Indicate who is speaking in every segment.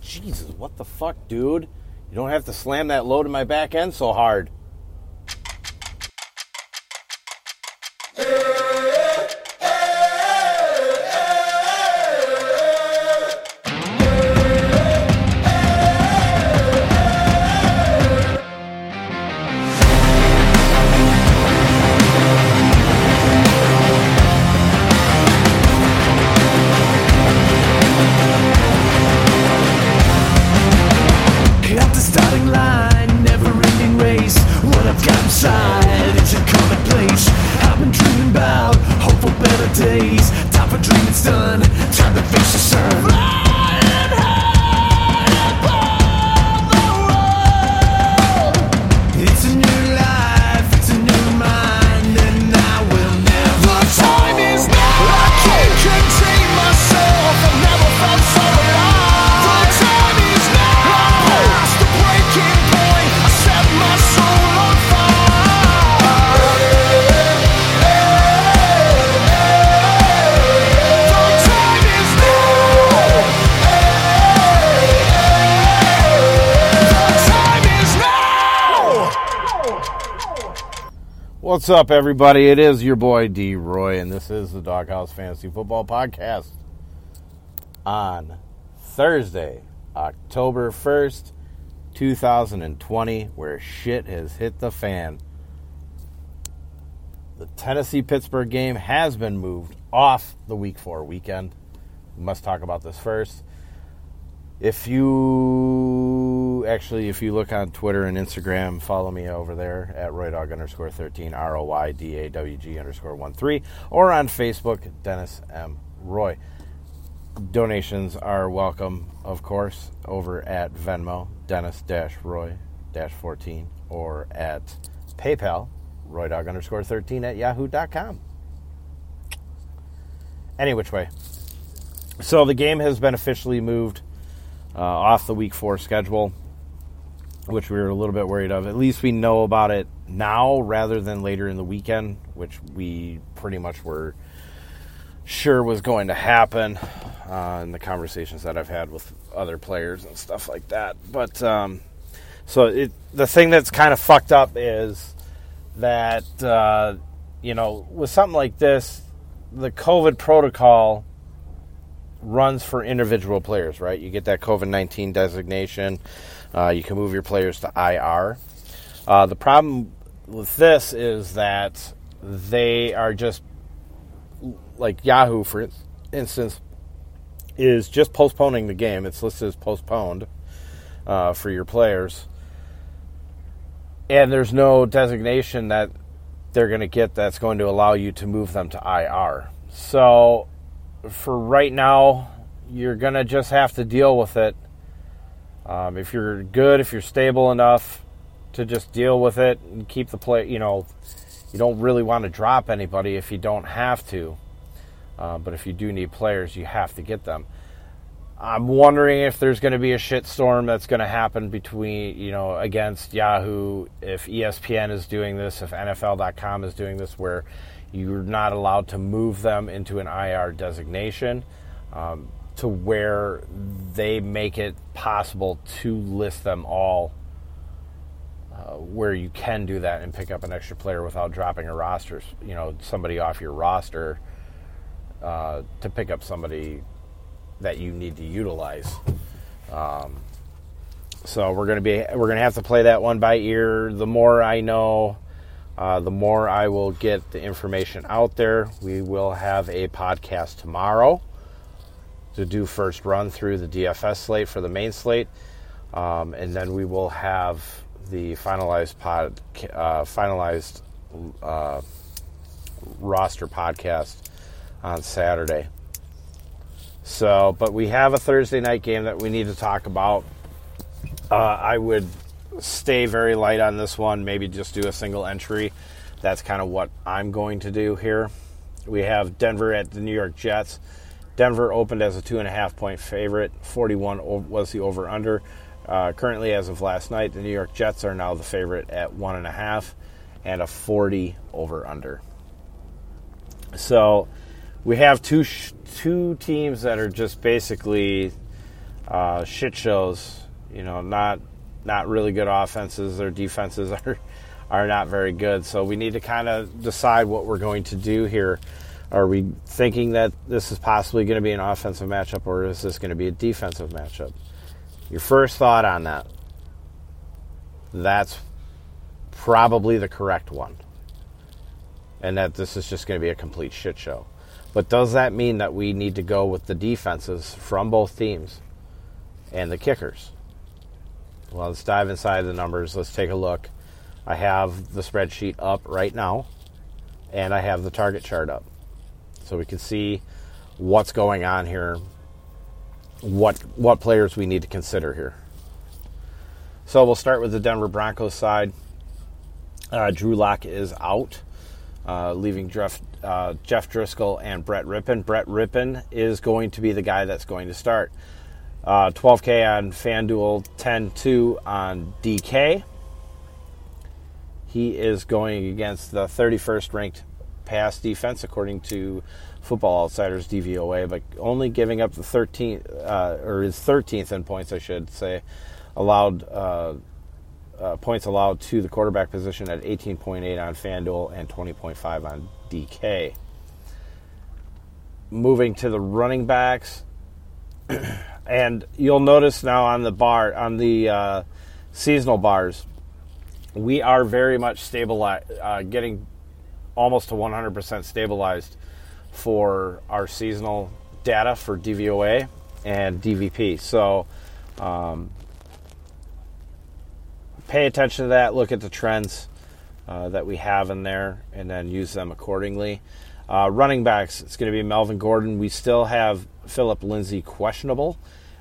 Speaker 1: Jesus, what the fuck, dude? You don't have to slam that load in my back end so hard. What's up, everybody? It is your boy D Roy, and this is the Dawghouse Fantasy Football Podcast on Thursday, October 1st, 2020, where shit has hit the fan. The Tennessee Pittsburgh game has been moved off the week four weekend. We must talk about this first. If you actually, if you look on Twitter and Instagram, follow me over there at roydawg underscore 13, R O Y D A W G underscore 1 3, or on Facebook, Dennis M. Roy. Donations are welcome, of course, over at Venmo, Dennis dash Roy dash 14, or at PayPal, roydawg underscore 13 at yahoo.com. Any which way. So the game has been officially moved uh, off the week four schedule, which we were a little bit worried of. At least we know about it now rather than later in the weekend, which we pretty much were sure was going to happen uh, in the conversations that I've had with other players and stuff like that. But um, so it, the thing that's kind of fucked up is that uh, you know with something like this, the COVID protocol runs for individual players, right? You get that COVID 19 designation, uh, you can move your players to IR. Uh, the problem with this is that they are just like Yahoo, for instance, is just postponing the game. It's listed as postponed uh, for your players. And there's no designation that they're going to get that's going to allow you to move them to IR. So for right now, you're going to just have to deal with it. Um, if you're good, if you're stable enough to just deal with it and keep the play, you know, you don't really want to drop anybody if you don't have to. Uh, but if you do need players, you have to get them. I'm wondering if there's going to be a shitstorm that's going to happen between, you know, against Yahoo, if ESPN is doing this, if NFL.com is doing this, where you're not allowed to move them into an IR designation um, to where they make it possible to list them all uh, where you can do that and pick up an extra player without dropping a roster, you know, somebody off your roster uh, to pick up somebody that you need to utilize. Um, so we're gonna be we're gonna have to play that one by ear. The more I know, uh, the more I will get the information out there. We will have a podcast tomorrow to do first run through the DFS slate for the main slate, um, and then we will have the finalized pod uh, finalized uh, roster podcast on Saturday. So, but we have a Thursday night game that we need to talk about. Uh, I would stay very light on this one, maybe just do a single entry. That's kind of what I'm going to do here. We have Denver at the New York Jets. Denver opened as a two and a half point favorite. 41 was the over under. Uh, currently, as of last night, the New York Jets are now the favorite at one and a half and a 40 over under. So we have two sh- two teams that are just basically uh, shit shows. You know, not not really good offenses. Their defenses are are not very good. So we need to kind of decide what we're going to do here. Are we thinking that this is possibly going to be an offensive matchup, or is this going to be a defensive matchup? Your first thought on that? That's probably the correct one, and that this is just going to be a complete shit show. But does that mean that we need to go with the defenses from both teams and the kickers? Well, let's dive inside the numbers. Let's take a look. I have the spreadsheet up right now, and I have the target chart up. So we can see what's going on here, what, what players we need to consider here. So we'll start with the Denver Broncos side. Uh, Drew Lock is out, uh, leaving Jeff, uh, Jeff Driskel and Brett Rypien. Brett Rypien is going to be the guy that's going to start. 12K uh, on FanDuel, 10 2 on DK. He is going against the 31st ranked pass defense, according to Football Outsiders DVOA, but only giving up the 13th, uh, or his 13th in points, I should say, allowed uh, points allowed to the quarterback position at 18.8 on FanDuel and 20.5 on DK. Moving to the running backs, and you'll notice now on the bar on the uh, seasonal bars, we are very much stabilized, uh, getting almost to 100% stabilized for our seasonal data for DVOA and DVP. So um, pay attention to that, look at the trends uh, that we have in there, and then use them accordingly. Uh, running backs, it's going to be Melvin Gordon. We still have Phillip Lindsay questionable,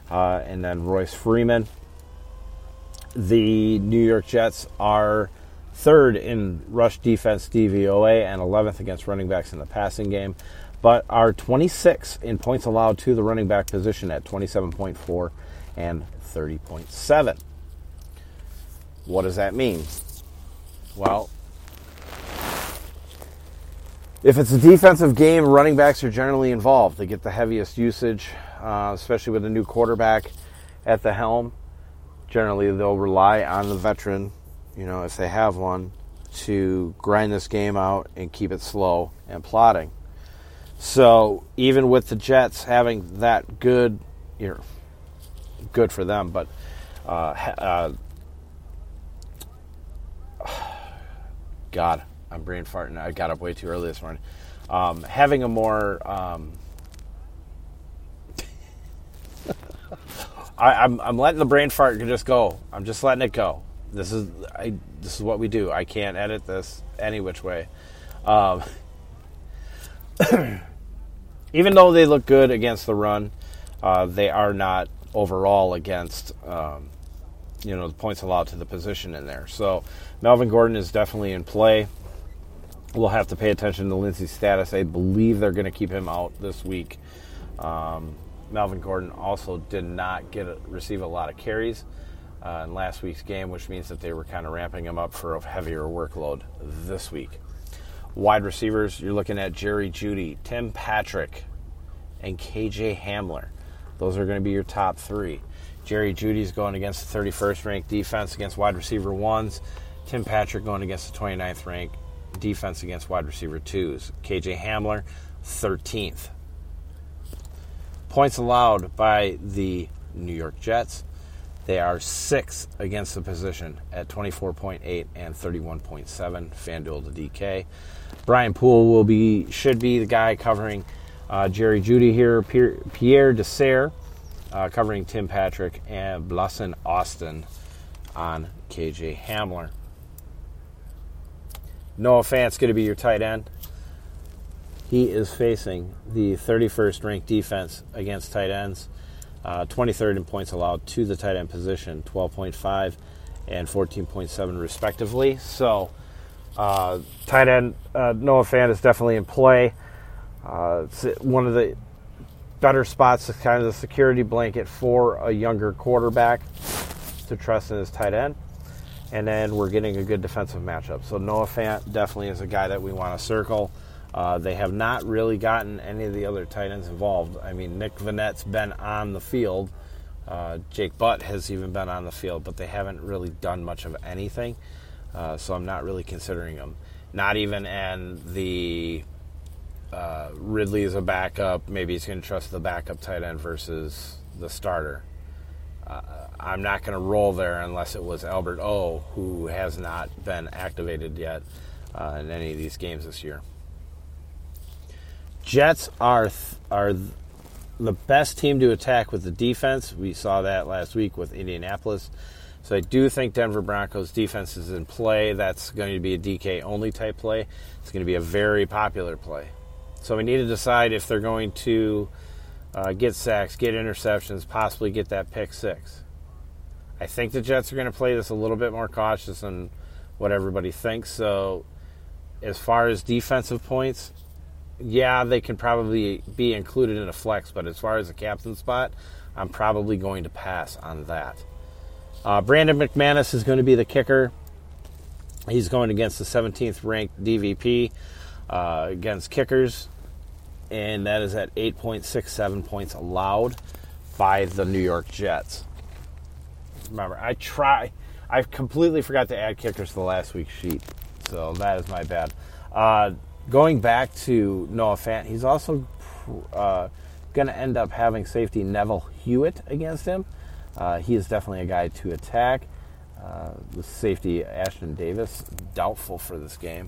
Speaker 1: uh, and then Royce Freeman. The New York Jets are third in rush defense DVOA and 11th against running backs in the passing game, but are 26 in points allowed to the running back position at 27.4 and 30.7. What does that mean? Well, if it's a defensive game, running backs are generally involved. They get the heaviest usage, uh, especially with a new quarterback at the helm. Generally, they'll rely on the veteran, you know, if they have one, to grind this game out and keep it slow and plotting. So even with the Jets having that good, you know, good for them, but uh, uh, God, I'm brain farting. I got up way too early this morning. Um, having a more um, I, am I'm, I'm letting the brain fart just go. I'm just letting it go. This is I this is what we do. I can't edit this any which way. Um, even though they look good against the run, uh, they are not overall against um, you know the points allowed to the position in there. So Melvin Gordon is definitely in play. We'll have to pay attention to Lindsay's status. I believe they're going to keep him out this week. Um, Melvin Gordon also did not get a, receive a lot of carries uh, in last week's game, which means that they were kind of ramping him up for a heavier workload this week. Wide receivers, you're looking at Jerry Jeudy, Tim Patrick, and KJ Hamler. Those are going to be your top three. Jerry Jeudy's going against the 31st ranked defense against wide receiver ones. Tim Patrick going against the 29th ranked defense against wide receiver twos. KJ Hamler, 13th. Points allowed by the New York Jets. They are sixth against the position at 24.8 and 31.7 FanDuel to DK. Brian Poole will be should be the guy covering uh, Jerry Jeudy here. Pierre, Pierre Desir uh, covering Tim Patrick and Blessuan Austin on KJ Hamler. Noah Fant's going to be your tight end. He is facing the 31st ranked defense against tight ends, uh, 23rd in points allowed to the tight end position, 12.5 and 14.7 respectively. So, uh, tight end uh, Noah Fant is definitely in play. Uh, one of the better spots, is kind of the security blanket for a younger quarterback to trust in his tight end and then we're getting a good defensive matchup. So Noah Fant definitely is a guy that we want to circle. Uh, they have not really gotten any of the other tight ends involved. I mean, Nick Vannett's been on the field Uh, Jake Butt has even been on the field, but they haven't really done much of anything. Uh, so I'm not really considering them. Not even in the uh, Ridley is a backup. Maybe he's going to trust the backup tight end versus the starter. Uh, I'm not going to roll there unless it was Albert O, who has not been activated yet uh, in any of these games this year. Jets are th- are th- the best team to attack with the defense. We saw that last week with Indianapolis. So I do think Denver Broncos defense is in play. That's going to be a DK only type play. It's going to be a very popular play. So we need to decide if they're going to uh, get sacks, get interceptions, possibly get that pick six. I think the Jets are going to play this a little bit more cautious than what everybody thinks. So as far as defensive points, yeah, they can probably be included in a flex, but as far as a captain spot, I'm probably going to pass on that. Uh, Brandon McManus is going to be the kicker. He's going against the 17th ranked DVP uh, against kickers, and that is at 8.67 points allowed by the New York Jets. Remember, I try. I completely forgot to add kickers to the last week's sheet, so that is my bad. Uh, going back to Noah Fant, he's also uh, going to end up having safety Neville Hewitt against him. Uh, he is definitely a guy to attack. Uh, the safety Ashtyn Davis doubtful for this game,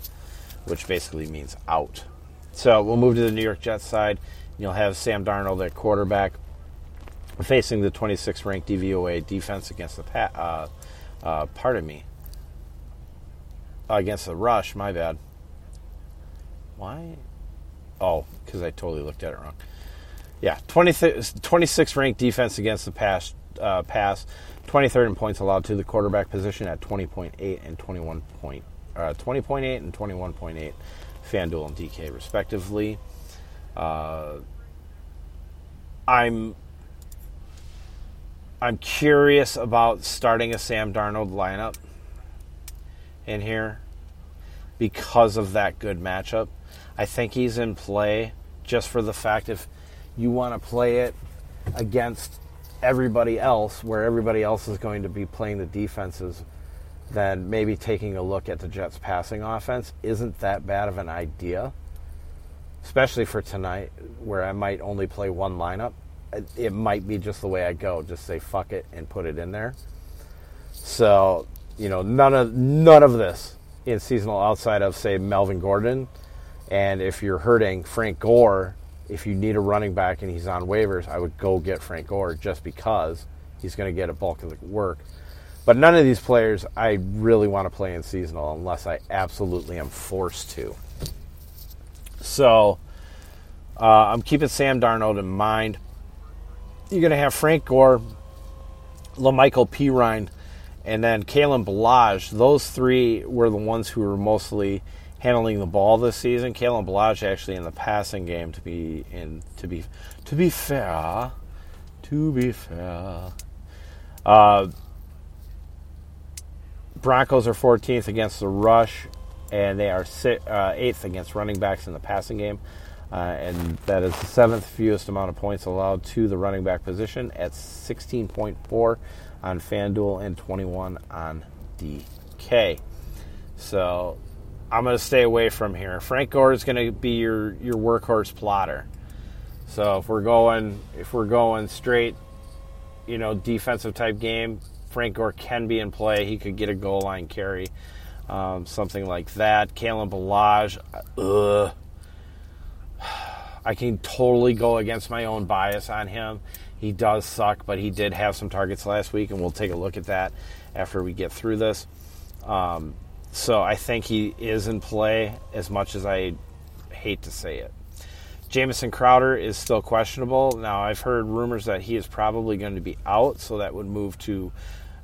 Speaker 1: which basically means out. So we'll move to the New York Jets side. You'll have Sam Darnold at quarterback, facing the 26th ranked DVOA defense against the uh, uh, pardon me against the rush. My bad. Why? Oh, because I totally looked at it wrong. Yeah, 20, 26th ranked defense against the pass, uh, pass, 23rd in points allowed to the quarterback position at 20.8 and 21 point, uh, 20.8 and 21.8, FanDuel and DK respectively. Uh, I'm I'm curious about starting a Sam Darnold lineup in here because of that good matchup. I think he's in play just for the fact if you want to play it against everybody else, where everybody else is going to be playing the defenses, then maybe taking a look at the Jets' passing offense isn't that bad of an idea. Especially for tonight, where I might only play one lineup. It might be just the way I go. Just say fuck it and put it in there. So, you know, none of none of this in seasonal outside of say Melvin Gordon and if you're hurting Frank Gore, if you need a running back and he's on waivers, I would go get Frank Gore just because he's going to get a bulk of the work. But none of these players I really want to play in seasonal unless I absolutely am forced to. So uh, I'm keeping Sam Darnold in mind. You're going to have Frank Gore, La'Mical Perine, and then Kalen Ballage. Those three were the ones who were mostly handling the ball this season. Kalen Ballage actually in the passing game to be in to be to be fair, to be fair. Uh, Broncos are 14th against the rush, and they are uh, eighth against running backs in the passing game. Uh, and that is the seventh fewest amount of points allowed to the running back position at 16.4 on FanDuel and 21 on DK. So I'm going to stay away from here. Frank Gore is going to be your your workhorse plotter. So if we're going if we're going straight, you know, defensive type game, Frank Gore can be in play. He could get a goal line carry, um, something like that. Kalen Ballage, ugh. I can totally go against my own bias on him. He does suck, but he did have some targets last week, and we'll take a look at that after we get through this. Um, so I think he is in play as much as I hate to say it. Jamison Crowder is still questionable. Now, I've heard rumors that he is probably going to be out, so that would move to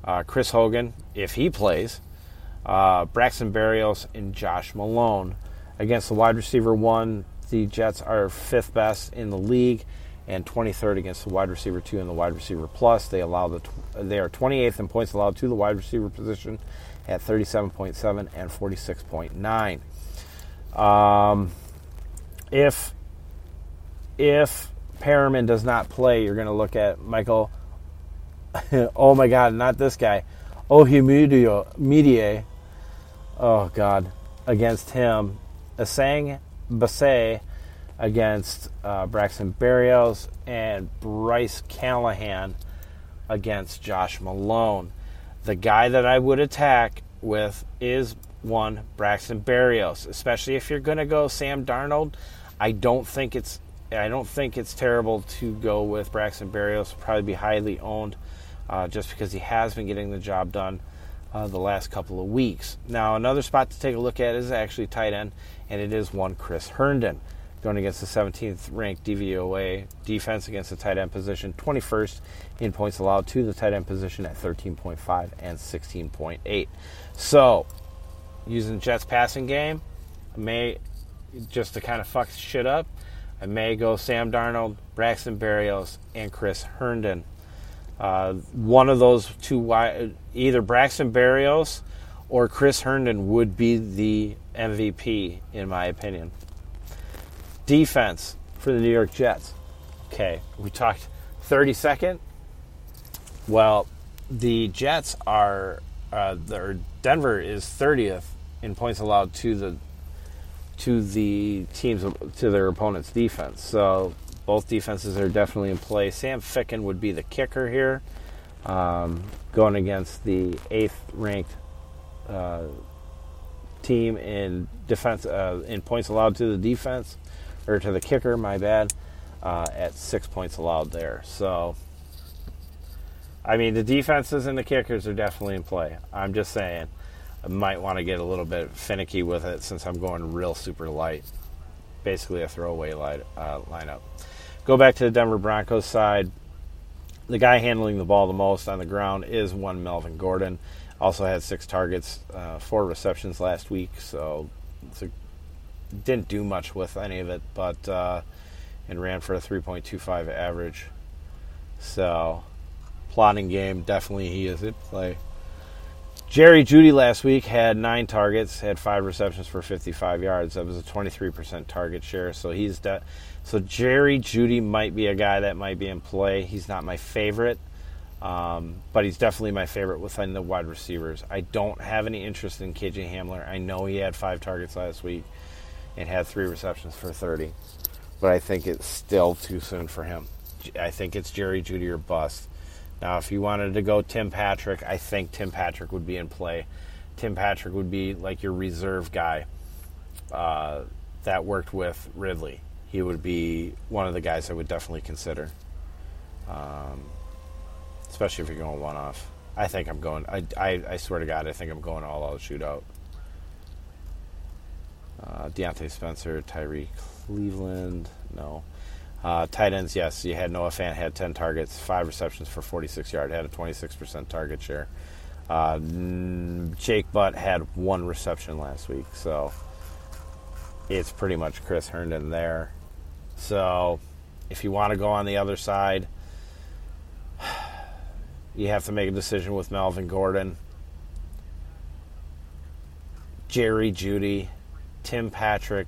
Speaker 1: uh, Chris Hogan if he plays, uh, Braxton Berrios, and Josh Malone. Against the wide receiver one, the Jets are fifth best in the league and 23rd against the wide receiver two and the wide receiver plus. They allow the they are 28th in points allowed to the wide receiver position at 37.7 and 46.9. Um, if if Perriman does not play, you're going to look at Michael oh my God, not this guy. Ohimedio Medie. Oh God, against him. Essang Bassey against uh, Braxton Berrios and Bryce Callahan against Josh Malone. The guy that I would attack with is one Braxton Berrios, especially if you're going to go Sam Darnold. I don't think it's I don't think it's terrible to go with Braxton Berrios. Probably be highly owned, uh, just because he has been getting the job done uh, the last couple of weeks. Now, another spot to take a look at is actually tight end, and it is one Chris Herndon going against the 17th ranked DVOA defense against the tight end position, 21st in points allowed to the tight end position at 13.5 and 16.8. So, using Jets passing game, may just to kind of fuck shit up. I may go Sam Darnold, Braxton Berrios, and Chris Herndon. Uh, one of those two, either Braxton Berrios or Chris Herndon, would be the MVP in my opinion. Defense for the New York Jets. Okay, we talked 32nd. Well, the Jets are, uh, Denver is 30th in points allowed to the to the teams to their opponent's defense. So both defenses are definitely in play. Sam Ficken would be the kicker here, um, going against the eighth ranked uh, team in defense uh, in points allowed to the defense or to the kicker, my bad, uh, at six points allowed there. So, I mean, the defenses and the kickers are definitely in play. I'm just saying, I might want to get a little bit finicky with it since I'm going real super light. Basically, a throwaway light, uh, lineup. Go back to the Denver Broncos side. The guy handling the ball the most on the ground is one Melvin Gordon. Also had six targets, uh, four receptions last week, so didn't do much with any of it, but uh, and ran for a 3.25 average. So, plotting game definitely he is at play. Jerry Jeudy last week had nine targets, had five receptions for 55 yards. That was a 23% target share. So he's de- so Jerry Jeudy might be a guy that might be in play. He's not my favorite, um, but he's definitely my favorite within the wide receivers. I don't have any interest in KJ Hamler. I know he had five targets last week and had three receptions for 30. But I think it's still too soon for him. I think it's Jerry Jeudy or bust. Now, if you wanted to go Tim Patrick, I think Tim Patrick would be in play. Tim Patrick would be like your reserve guy uh, that worked with Ridley. He would be one of the guys I would definitely consider, um, especially if you're going one off. I think I'm going. I, I, I swear to God, I think I'm going all out shootout. Uh, Diontae Spencer, Tyrie Cleveland, no. Uh, tight ends, yes. You had Noah Fant had 10 targets, five receptions for 46 yards, had a 26% target share. Uh, Jake Butt had one reception last week, so it's pretty much Chris Herndon there. So if you want to go on the other side, you have to make a decision with Melvin Gordon, Jerry Jeudy, Tim Patrick,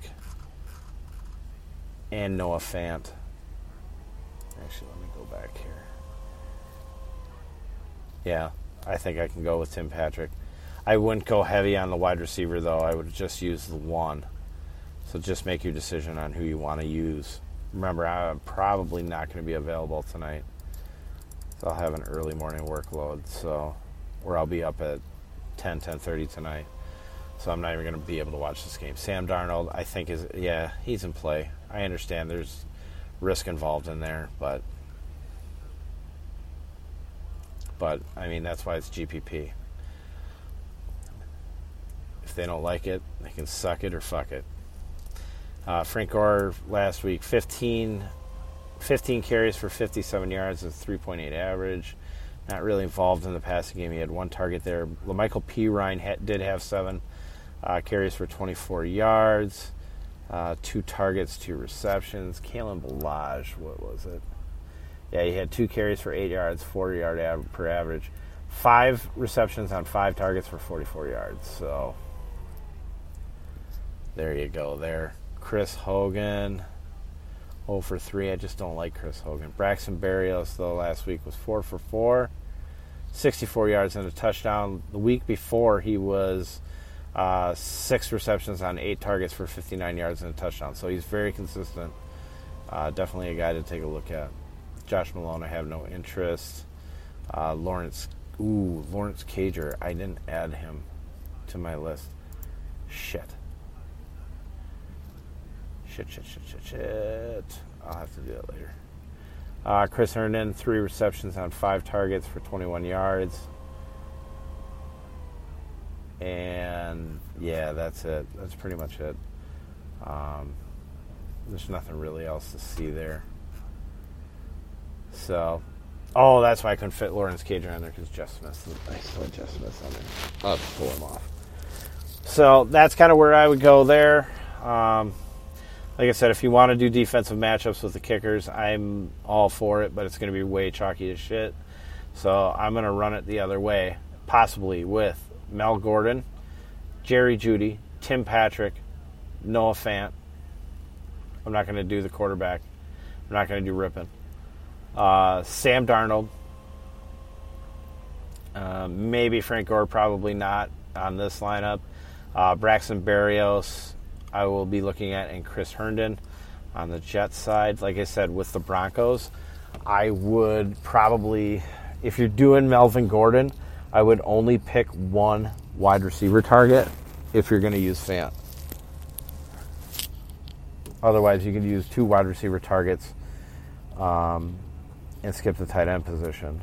Speaker 1: and Noah Fant. Actually, let me go back here. Yeah, I think I can go with Tim Patrick. I wouldn't go heavy on the wide receiver, though. I would just use the one. So just make your decision on who you want to use. Remember, I'm probably not going to be available tonight. So I'll have an early morning workload, so or I'll be up at 10, 10.30 tonight so I'm not even going to be able to watch this game. Sam Darnold, I think is yeah, he's in play. I understand there's risk involved in there, but but I mean that's why it's GPP. If they don't like it, they can suck it or fuck it. Uh, Frank Gore last week, 15, 15 carries for 57 yards, a 3.8 average. Not really involved in the passing game. He had one target there. La'Mical Perine ha- did have seven uh, carries for 24 yards, uh, two targets, two receptions. Kalen Ballage, what was it? Yeah, he had two carries for eight yards, four yard av- per average, five receptions on five targets for 44 yards. So there you go. There, Chris Hogan. 0 for 3. I just don't like Chris Hogan. Braxton Berrios, though, last week was 4 for 4. 64 yards and a touchdown. The week before, he was uh, six receptions on eight targets for 59 yards and a touchdown. So he's very consistent. Uh, definitely a guy to take a look at. Josh Malone, I have no interest. Uh, Lawrence, ooh, Lawrence Cager, I didn't add him to my list. Shit. Shit, shit, shit, shit, shit. I'll have to do that later. Uh, Chris Herndon, three receptions on five targets for 21 yards. And yeah, that's it. That's pretty much it. Um, there's nothing really else to see there. So, oh, that's why I couldn't fit Lawrence Cager on there because Jeff Smith. I had Jeff Smith on there. I'll pull him off. So that's kind of where I would go there. Um, like I said, if you want to do defensive matchups with the kickers, I'm all for it, but it's going to be way chalky as shit. So I'm going to run it the other way, possibly with Mel Gordon, Jerry Jeudy, Tim Patrick, Noah Fant. I'm not going to do the quarterback. I'm not going to do Rypien. Uh, Sam Darnold. Uh, maybe Frank Gore, probably not on this lineup. Uh, Braxton Berrios, I will be looking at, and Chris Herndon on the Jets side. Like I said, with the Broncos, I would probably, if you're doing Melvin Gordon, I would only pick one wide receiver target if you're going to use Fant. Otherwise, you could use two wide receiver targets um, and skip the tight end position.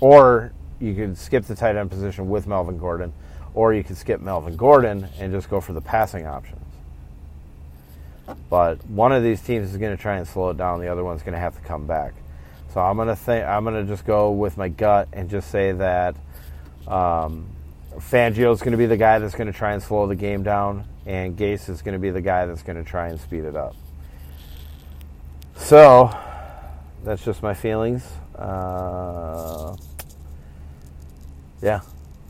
Speaker 1: Or you could skip the tight end position with Melvin Gordon, or you could skip Melvin Gordon and just go for the passing options. But one of these teams is going to try and slow it down. The other one's going to have to come back. So I'm going to think I'm going to just go with my gut and just say that um, Fangio is going to be the guy that's going to try and slow the game down, and Gase is going to be the guy that's going to try and speed it up. So that's just my feelings. Uh, yeah,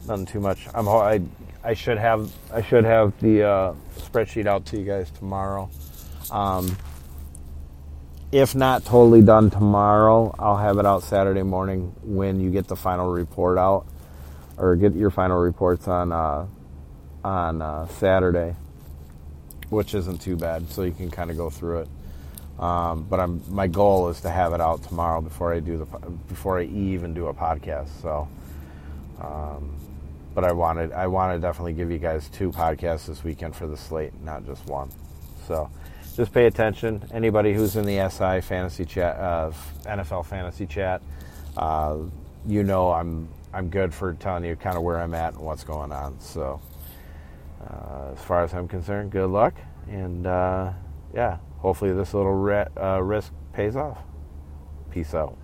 Speaker 1: nothing too much. I'm I I should have I should have the uh, spreadsheet out to you guys tomorrow. Um, if not totally done tomorrow, I'll have it out Saturday morning when you get the final report out, or get your final reports on uh, on uh, Saturday, which isn't too bad. So you can kind of go through it. Um, but I'm my goal is to have it out tomorrow before I do the before I even do a podcast. So, um, but I wanted I want to definitely give you guys two podcasts this weekend for the slate, not just one. So, just pay attention. Anybody who's in the SI fantasy chat, uh, NFL fantasy chat, uh, you know I'm I'm good for telling you kind of where I'm at and what's going on. So, uh, as far as I'm concerned, good luck and uh, yeah hopefully this little re- uh, risk pays off. Peace out.